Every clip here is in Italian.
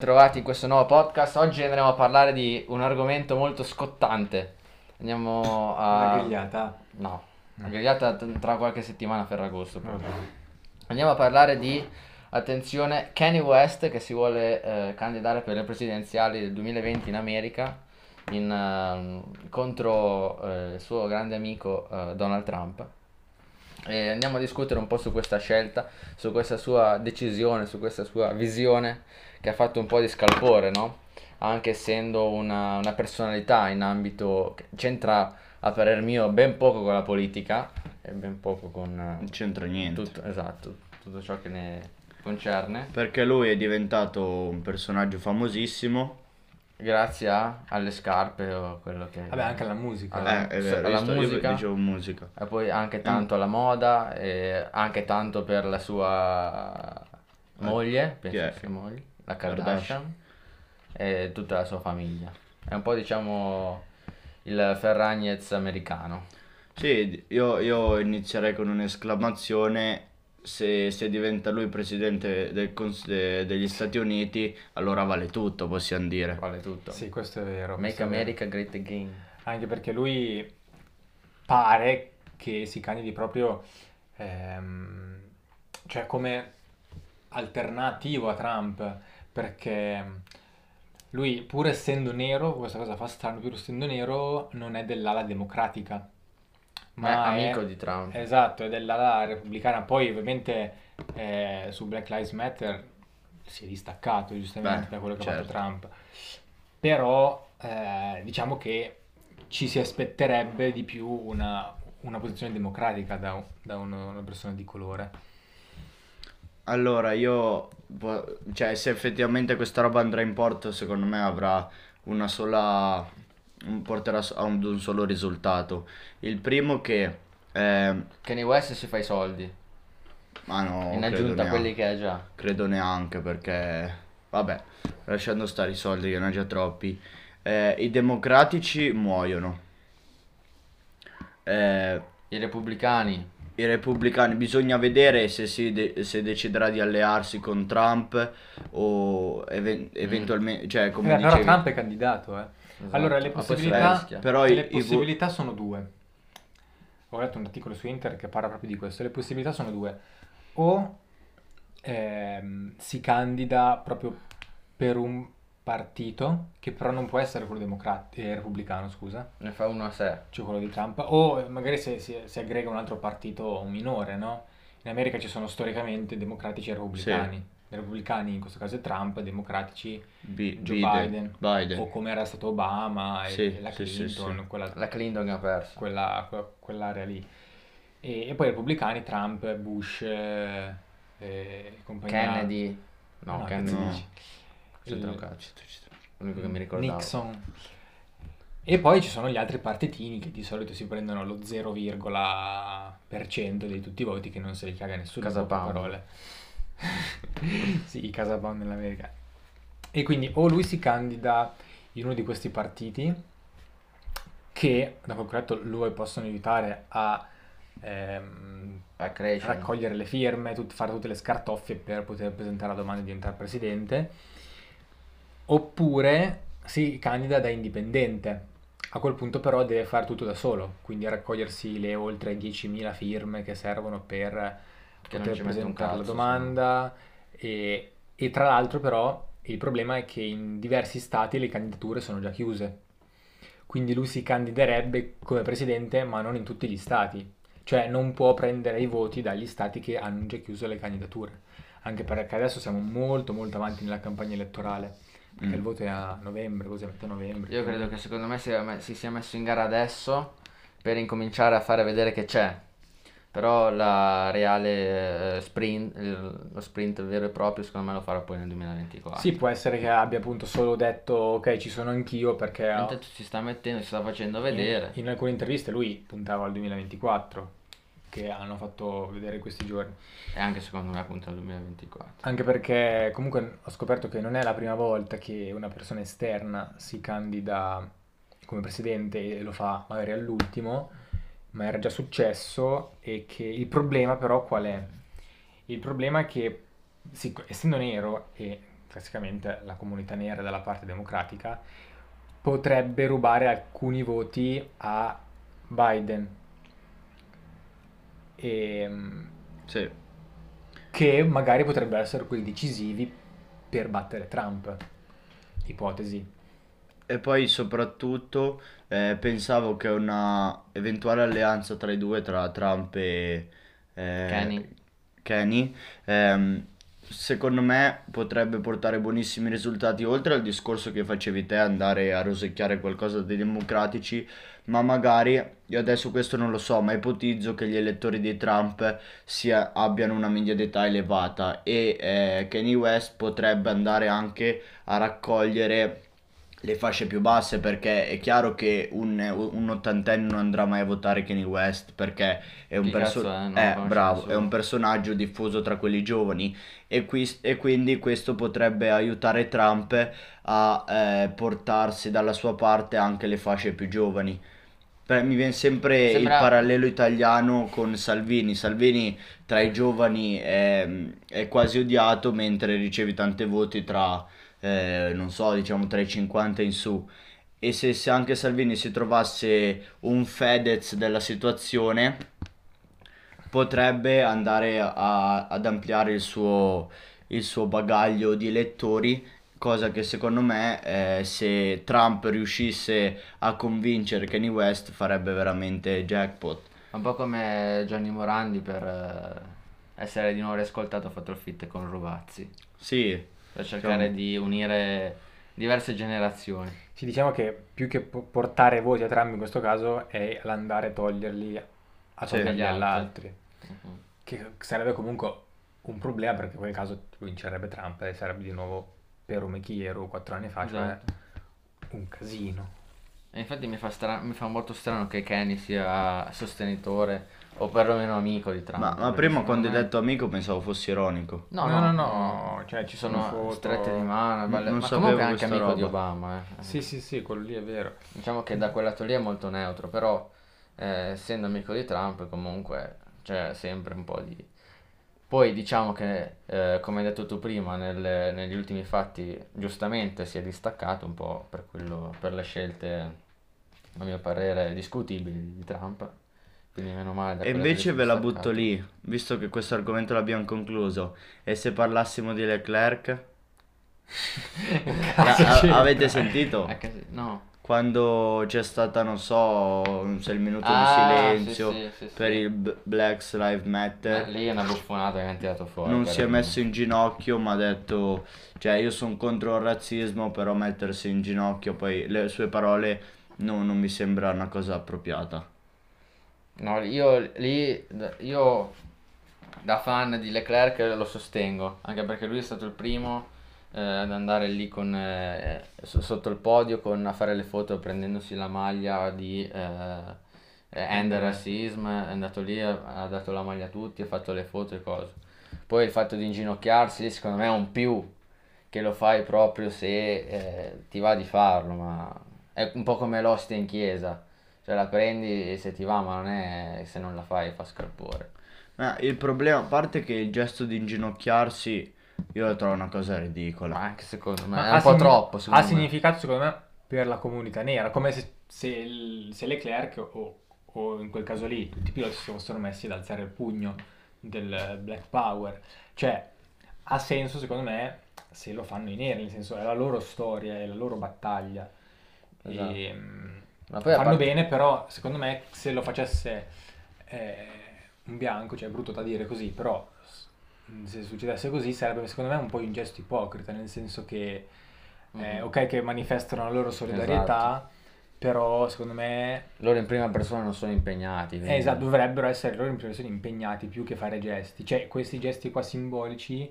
Trovati in questo nuovo podcast. Oggi andremo a parlare di un argomento molto scottante. Andiamo a. Una grigliata? No, la grigliata tra qualche settimana a Ferragosto. proprio. Andiamo a parlare di, attenzione, Kanye West che si vuole eh, candidare per le presidenziali del 2020 in America in, ehm, contro eh, il suo grande amico eh, Donald Trump. E andiamo a discutere un po' su questa scelta, su questa sua decisione, su questa sua visione che ha fatto un po' di scalpore, no? Anche essendo una, una personalità in ambito che c'entra, a parer mio, ben poco con la politica e ben poco con Non eh, c'entra niente. tutto, esatto, tutto ciò che ne concerne, Perché lui è diventato un personaggio famosissimo. Grazie a- alle scarpe o quello che... Vabbè, anche alla musica. Alla- Eh, è vero, alla sto- musica. dicevo musica. E poi anche tanto alla moda e anche tanto per la sua moglie, penso è? che sia moglie, la Kardashian. Kardashian, e tutta la sua famiglia. È un po' diciamo il Ferragnez americano. Sì, io, io inizierei con un'esclamazione. Se, se diventa lui presidente del cons- de- degli Stati Uniti, allora vale tutto, possiamo dire. Vale tutto. Sì, questo è vero. Make è vero. America Great Again. Anche perché lui pare che si candidi proprio, ehm, cioè come alternativo a Trump, perché lui, pur essendo nero, questa cosa fa strano, pur essendo nero, non è dell'ala democratica. Ma è amico di Trump. Esatto, è dell'ala repubblicana. Poi ovviamente eh, su Black Lives Matter si è distaccato giustamente Beh, da quello che ha certo. fatto Trump. Però eh, diciamo che ci si aspetterebbe di più una, una posizione democratica da, da uno- una persona di colore. Allora, io, cioè, se effettivamente questa roba andrà in porto, secondo me avrà una sola, porterà so- a un, solo risultato. Il primo che, eh, Kanye West si fa i soldi, ma no, in aggiunta a quelli che ha già. Credo neanche perché, vabbè, lasciando stare i soldi che ne ha già troppi, eh, i democratici muoiono. Eh, I repubblicani, I repubblicani, bisogna vedere se, si de- se deciderà di allearsi con Trump o even- eventualmente, cioè come Eh, però dicevi, Trump è candidato, eh. Esatto. Allora, le si possibilità. Però le i- i vo- possibilità sono due. Ho letto un articolo su Inter che parla proprio di questo. Le possibilità sono due. O ehm, si candida proprio per un partito che però non può essere quello democrat- eh, repubblicano, scusa, ne fa uno a sé. cioè quello di Trump, o magari se si, si aggrega un altro partito minore, no? In America ci sono storicamente democratici e repubblicani. I repubblicani, in questo caso è Trump, democratici Bi- Joe Biden, Biden, Biden. o come era stato Obama e Sì, la sì, sì, Clinton, sì. Quella, La Clinton che ha perso. quella- que- quell'area lì. E, e poi i repubblicani, Trump, Bush eh, compagnia. Kennedy. No, No, Kennedy. no. C'entra un Il- cazzo. L'unico che mi ricordavo. Nixon. E poi ci sono gli altri partitini che di solito si prendono lo 0,% di tutti i voti che non se li caga nessuno. Casa Pound. parole. sì, i Casa Pound nell'America. E quindi o lui si candida in uno di questi partiti che, da quel letto, lui possono aiutare a ehm, A crescere. raccogliere le firme, tut- fare tutte le scartoffie per poter presentare la domanda di diventare presidente, oppure si candida da indipendente. A quel punto però deve fare tutto da solo, quindi raccogliersi le oltre 10.000 firme che servono per Che poter presentare la domanda e, e tra l'altro però il problema è che in diversi stati le candidature sono già chiuse. Quindi lui si candiderebbe come presidente, ma non in tutti gli stati. Cioè non può prendere i voti dagli stati che hanno già chiuso le candidature. Anche perché adesso siamo molto molto avanti nella campagna elettorale. Perché Mm. il voto è a novembre, così a metà novembre. Io credo che secondo me si, si sia messo in gara adesso per incominciare a fare vedere che c'è. Però la reale eh, sprint, il- lo sprint vero e proprio, secondo me lo farà poi nel 2024. Sì, può essere che abbia appunto solo detto ok, ci sono anch'io perché Intanto si sta mettendo, si sta facendo vedere. In, in alcune interviste lui puntava al 2024, che hanno fatto vedere questi giorni. E anche secondo me appunto nel 2024. Anche perché comunque ho scoperto che non è la prima volta che una persona esterna si candida come presidente e lo fa magari all'ultimo, ma era già successo e che il problema però qual è? Il problema è che sic- essendo nero e classicamente la comunità nera dalla parte democratica, potrebbe rubare alcuni voti a Biden. E, Sì. che magari potrebbero essere quelli decisivi per battere Trump. Ipotesi. E poi soprattutto eh, pensavo che una eventuale alleanza tra i due, tra Trump e eh, Kenny. Kenny, ehm, secondo me potrebbe portare buonissimi risultati, oltre al discorso che facevi te, andare a rosicchiare qualcosa dei democratici, ma magari, io adesso questo non lo so, ma ipotizzo che gli elettori di Trump sia- abbiano una media d'età elevata e eh, Kanye West potrebbe andare anche a raccogliere le fasce più basse perché è chiaro che un, un ottantenne non andrà mai a votare Kanye West perché è un, perso- è? Eh, bravo, è un personaggio diffuso tra quelli giovani e, qui- e quindi questo potrebbe aiutare Trump a eh, portarsi dalla sua parte anche le fasce più giovani. Mi viene sempre Sembra- il parallelo italiano con Salvini. Salvini tra i giovani è, è quasi odiato mentre ricevi tante voti tra, eh, non so, diciamo tra i 50 in su. E se, se anche Salvini si trovasse un Fedez della situazione, potrebbe andare a- ad ampliare il suo, il suo bagaglio di elettori, cosa che secondo me eh, se Trump riuscisse a convincere Kanye West farebbe veramente jackpot. Un po' come Gianni Morandi per eh, essere di nuovo riascoltato ha fatto il fit con Rovazzi, Sì, per cercare Diciamo- di unire diverse generazioni. Ci diciamo che più che po- portare voti a Trump in questo caso è l'andare a toglierli a toglierli Agli altri. Mhm. Che sarebbe comunque un problema perché in quel caso vincerebbe Trump e sarebbe di nuovo per come chi ero quattro anni fa, cioè Esatto. un casino. E infatti mi fa, stra- mi fa molto strano che Kenny sia sostenitore o perlomeno amico di Trump. ma, ma prima quando hai me- detto amico pensavo fossi ironico. No, No, no, no, no, cioè, ci sono foto- strette di mano, Non- belle- non ma comunque è anche amico di roba. Obama. eh. Sì, sì, sì, quello lì è vero. Diciamo che da quel lato lì è molto neutro, però eh, essendo amico di Trump comunque c'è sempre un po' di... Poi diciamo che, eh, come hai detto tu prima, nel- negli ultimi fatti giustamente si è distaccato un po' per quello, per le scelte, a mio parere, discutibili di Trump. Quindi meno male. E invece ve la butto lì, visto che questo argomento l'abbiamo concluso. E se parlassimo di Leclerc? A- c'entra? avete sentito? No. Quando c'è stata, non so, se il minuto Ah, di silenzio sì, sì, per sì. il B- Black Lives Matter. Eh, lì è una buffonata che hanno tirato fuori. non per si è messo in ginocchio, ma ha detto, cioè io sono contro il razzismo, però mettersi in ginocchio, poi le sue parole no, non mi sembra una cosa appropriata. No, io lì, io da fan di Leclerc lo sostengo, anche perché lui è stato il primo eh, ad andare lì con, eh, sotto il podio con, a fare le foto prendendosi la maglia di eh, eh, End Racism, è andato lì, ha, dato la maglia a tutti, ha fatto le foto e cose. Poi il fatto di inginocchiarsi lì secondo me è un più che lo fai proprio se eh, ti va di farlo, ma è un po' come l'ostia in chiesa. Cioè la prendi se ti va, ma non è se non la fai fa scalpore. Ma il problema, a parte che il gesto di inginocchiarsi, io lo trovo una cosa ridicola. Ma anche secondo me Ma è un po' signi- troppo, Ha me. significato secondo me per la comunità nera, come se, se, il- se Leclerc o, o in quel caso lì tutti i piloti si fossero messi ad alzare il pugno del Black Power. Cioè, ha senso secondo me se lo fanno i neri, nel senso è la loro storia, è la loro battaglia. Esatto. E, mm, Ma poi fanno parte- bene, però secondo me se lo facesse eh, un bianco, cioè è brutto da dire così, però se succedesse così sarebbe secondo me un po' un gesto ipocrita, nel senso che eh, Mhm. ok che manifestano la loro solidarietà, Esatto. però secondo me Loro in prima persona non sono impegnati. eh, quindi- esatto, dovrebbero essere loro in prima persona impegnati più che fare gesti, cioè questi gesti qua simbolici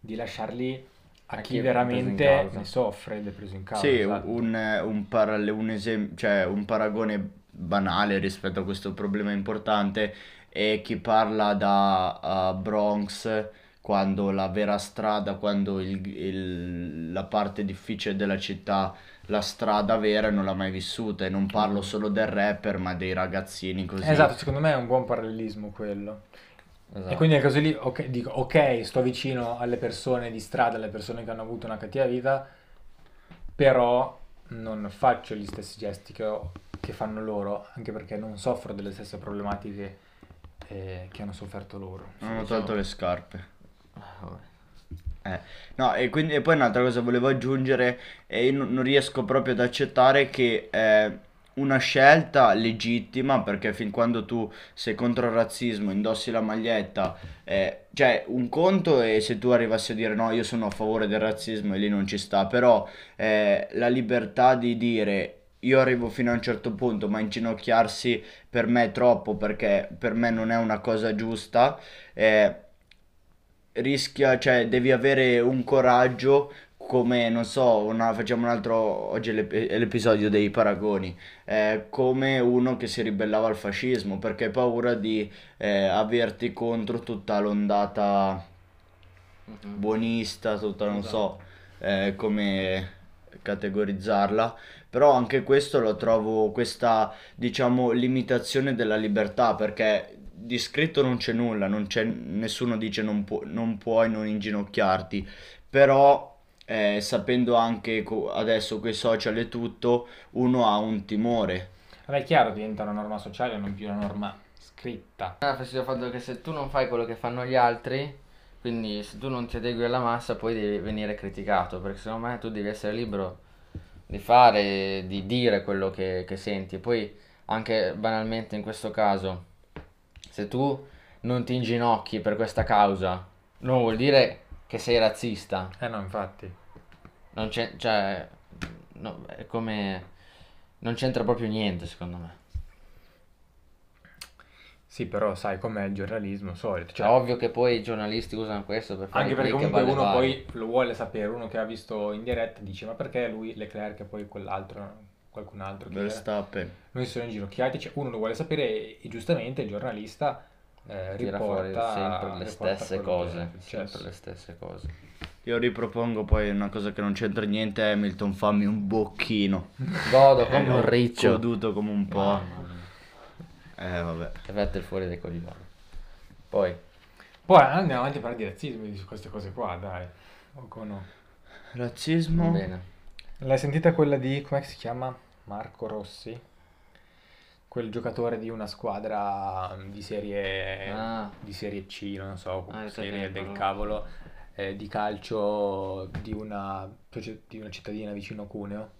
di lasciarli a, A chi chi veramente ne soffre ed è preso in causa. Sì, esatto. un, un, paralle- un esem- cioè, un paragone banale rispetto a questo problema importante è chi parla da uh, Bronx quando la vera strada, quando il- il- la parte difficile della città, la strada vera non l'ha mai vissuta e non parlo solo del rapper ma dei ragazzini così. Esatto, secondo me è un buon parallelismo quello. Esatto. E quindi nel caso lì, ok, dico, ok, sto vicino alle persone di strada, alle persone che hanno avuto una cattiva vita, però non faccio gli stessi gesti che, ho- che fanno loro, anche perché non soffro delle stesse problematiche eh, che hanno sofferto loro. Ho diciamo. tolto le scarpe. Ah. Eh, no, e, quindi, e poi un'altra cosa volevo aggiungere, e io non non riesco proprio ad accettare che è una scelta legittima, perché fin quando tu sei contro il razzismo, indossi la maglietta, eh, cioè un conto è se tu arrivassi a dire no, io sono a favore del razzismo e lì non ci sta, però eh, la libertà di dire io arrivo fino a un certo punto, ma inginocchiarsi per me è troppo, perché per me non è una cosa giusta. eh, rischia, cioè devi avere un coraggio come, non so, una, facciamo un altro, oggi è l'ep- l'episodio dei paragoni, eh, come uno che si ribellava al fascismo perché hai paura di eh, averti contro tutta l'ondata buonista, tutta, non so Esatto. eh, come categorizzarla, però anche questo lo trovo, questa, diciamo, limitazione della libertà, perché di scritto non c'è nulla, non c'è, nessuno dice non, pu- non puoi non inginocchiarti, però eh, sapendo anche co- adesso coi social e tutto, uno ha un timore. Vabbè, è chiaro, diventa una norma sociale, non più una norma scritta. Ah, fastidio il fatto che se tu non fai quello che fanno gli altri, quindi se tu non ti adegui alla massa, poi devi venire criticato, perché secondo me tu devi essere libero di fare, di dire quello che, che senti. Poi anche banalmente in questo caso, se tu non ti inginocchi per questa causa, non vuol dire che sei razzista. Eh no, infatti. Non c'è, cioè, no, è come, non c'entra proprio niente secondo me. Sì, però sai com'è il giornalismo solito. Cioè, Cioè, ovvio che poi i giornalisti usano questo per fare Anche perché comunque uno varie. poi lo vuole sapere, uno che ha visto in diretta dice ma perché lui Leclerc e poi quell'altro, qualcun altro che Verstappen. noi sono inginocchiati, cioè, uno lo vuole sapere e, e giustamente il giornalista eh, tira riporta fuori sempre le riporta stesse cose, sempre le stesse cose. Io ripropongo poi una cosa che non c'entra niente, Hamilton, fammi un bocchino. Godo come un Ho riccio. Goduto come un po'. Mamma mia. Eh, vabbè. E Vettel fuori dai coglioni. Poi, Poi andiamo avanti a parlare di razzismo di queste cose qua, dai. O no? Razzismo? bene. L'hai sentita quella di, come si chiama? Marco Rossi? Quel giocatore di una squadra mm, di serie, Ah. di serie C, non so, Ah, serie del cavolo, eh, di calcio di una, di una cittadina vicino Cuneo.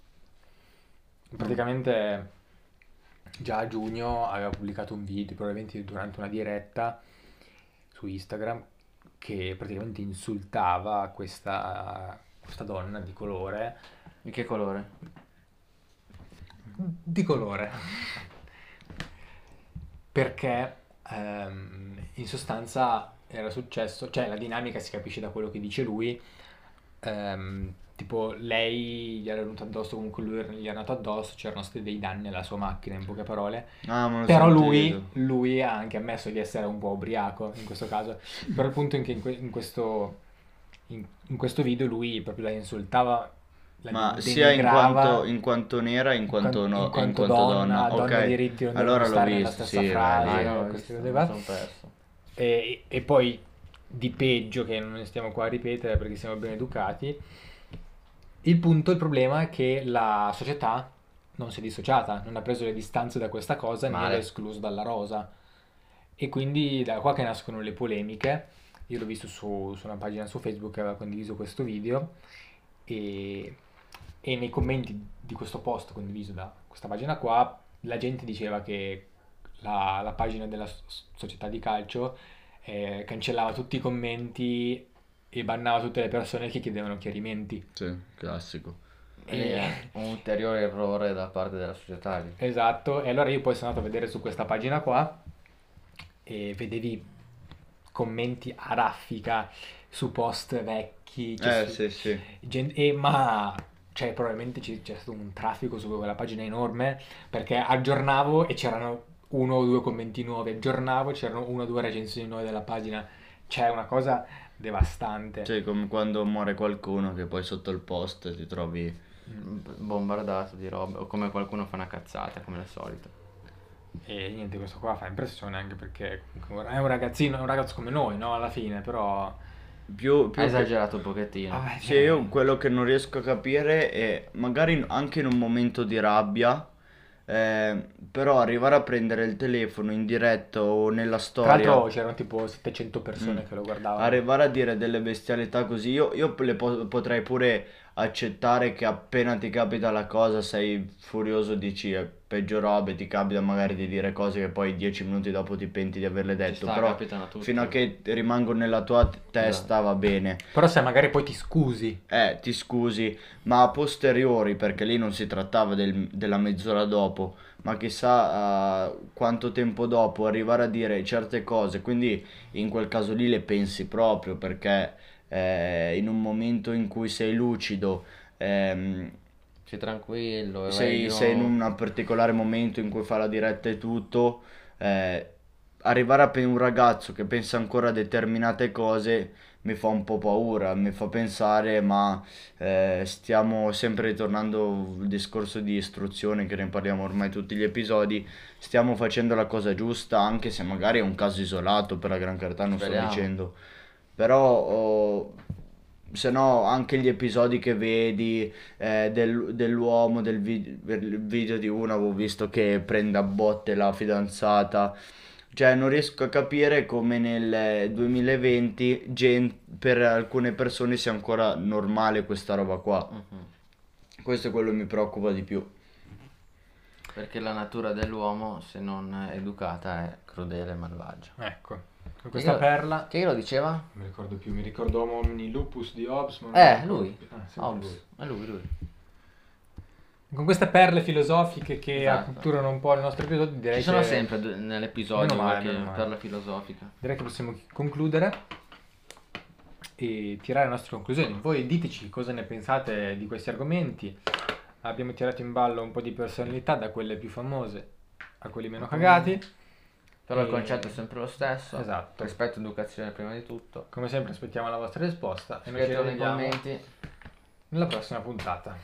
Praticamente già a giugno aveva pubblicato un video, probabilmente durante una diretta su Instagram, che praticamente insultava questa, questa donna di colore Di che colore? di colore. Perché ehm, in sostanza era successo, cioè la dinamica si capisce da quello che dice lui. ehm, tipo lei gli era venuto addosso, comunque lui gli era andato addosso, c'erano stati dei danni alla sua macchina in poche parole. Ah, l'ho Però lui, lui ha anche ammesso di essere un po' ubriaco in questo caso. Però il punto è che in, que- in questo, in, in questo video lui proprio la insultava, la Ma sia in quanto, in quanto nera, in quanto, no, in quanto in quanto donna, donna. donna Ok, diritti non allora l'ho visto, stessa sì, frase, l'ho queste visto. E, e poi di peggio, che non stiamo qua a ripetere perché siamo ben educati, il punto, il problema è che la società non si è dissociata, non ha preso le distanze da questa cosa e non l'ha escluso dalla rosa. E quindi da qua che nascono le polemiche. Io l'ho visto su, su una pagina su Facebook che aveva condiviso questo video e, e nei commenti di questo post condiviso da questa pagina qua la gente diceva che la, la pagina della so- società di calcio eh, cancellava tutti i commenti e bannava tutte le persone che chiedevano chiarimenti. Sì, classico. È un ulteriore errore da parte della società lì. Esatto, e allora io poi sono andato a vedere su questa pagina qua e vedevi commenti a raffica su post vecchi, cioè Eh, su- sì, sì. Gen- e ma cioè, probabilmente ci- c'è stato un traffico su quella pagina enorme perché aggiornavo e c'erano uno o due commenti nuovi, aggiornavo, c'erano una o due recensioni nuove della pagina. C'è una cosa devastante. Cioè, come quando muore qualcuno che poi sotto il post ti trovi... B- Bombardato di roba. O come qualcuno fa una cazzata, come al solito. E niente, questo qua fa impressione anche perché è un ragazzino, è un ragazzo come noi, no? Alla fine, però... Più, più esagerato un pochettino. Vabbè, Sì, io quello che non riesco a capire è magari anche in un momento di rabbia, eh, però arrivare a prendere il telefono in diretta o nella Tra storia, l'altro c'erano tipo 700 persone Mm. che lo guardavano. arrivare a dire delle bestialità così, io, io le po- potrei pure accettare che appena ti capita la cosa sei furioso, dici eh, peggio robe, ti capita magari di dire cose che poi dieci minuti dopo ti penti di averle detto, sta, però fino a che rimangono nella tua testa va bene. Però se magari poi ti scusi, Eh, ti scusi, ma a posteriori, perché lì non si trattava del- della mezz'ora dopo, ma chissà eh, quanto tempo dopo arrivare a dire certe cose, quindi in quel caso lì le pensi proprio, perché eh, in un momento in cui sei lucido, ehm, Sei tranquillo. sei, io- sei in un particolare momento in cui fa la diretta e tutto, eh, arrivare a un ragazzo che pensa ancora a determinate cose mi fa un po' paura, mi fa pensare, ma eh, stiamo sempre ritornando al discorso di istruzione che ne parliamo ormai tutti gli episodi, stiamo facendo la cosa giusta, anche se magari è un caso isolato per la Gran Carità, non sto Speriamo. dicendo, però... oh, se no anche gli episodi che vedi eh, del- dell'uomo, del del video di uno avevo visto che prende a botte la fidanzata. Cioè, non riesco a capire come nel 2020 gen- per alcune persone sia ancora normale questa roba qua. Mhm. Questo è quello che mi preoccupa di più. Perché la natura dell'uomo, se non educata, è crudele e malvagia. ecco, con questa Io- perla... Chi lo diceva? Non mi ricordo più, mi ricordo Omni Lupus di Hobbes. Eh, lui. Ah, Hobbes. lui. È lui, lui. Con queste perle filosofiche che Esatto. accutturano un po' il nostro episodio, direi Ci sono che, sempre d- nell'episodio male, qualche male. perla filosofica. direi che possiamo concludere e tirare le nostre conclusioni. Voi diteci cosa ne pensate di questi argomenti. Abbiamo tirato in ballo un po' di personalità, da quelle più famose a quelli meno cagati. Però il E- concetto è sempre lo stesso. Esatto. Rispetto educazione prima di tutto. Come sempre aspettiamo la vostra risposta e Scrivetelo nei commenti. nella prossima puntata.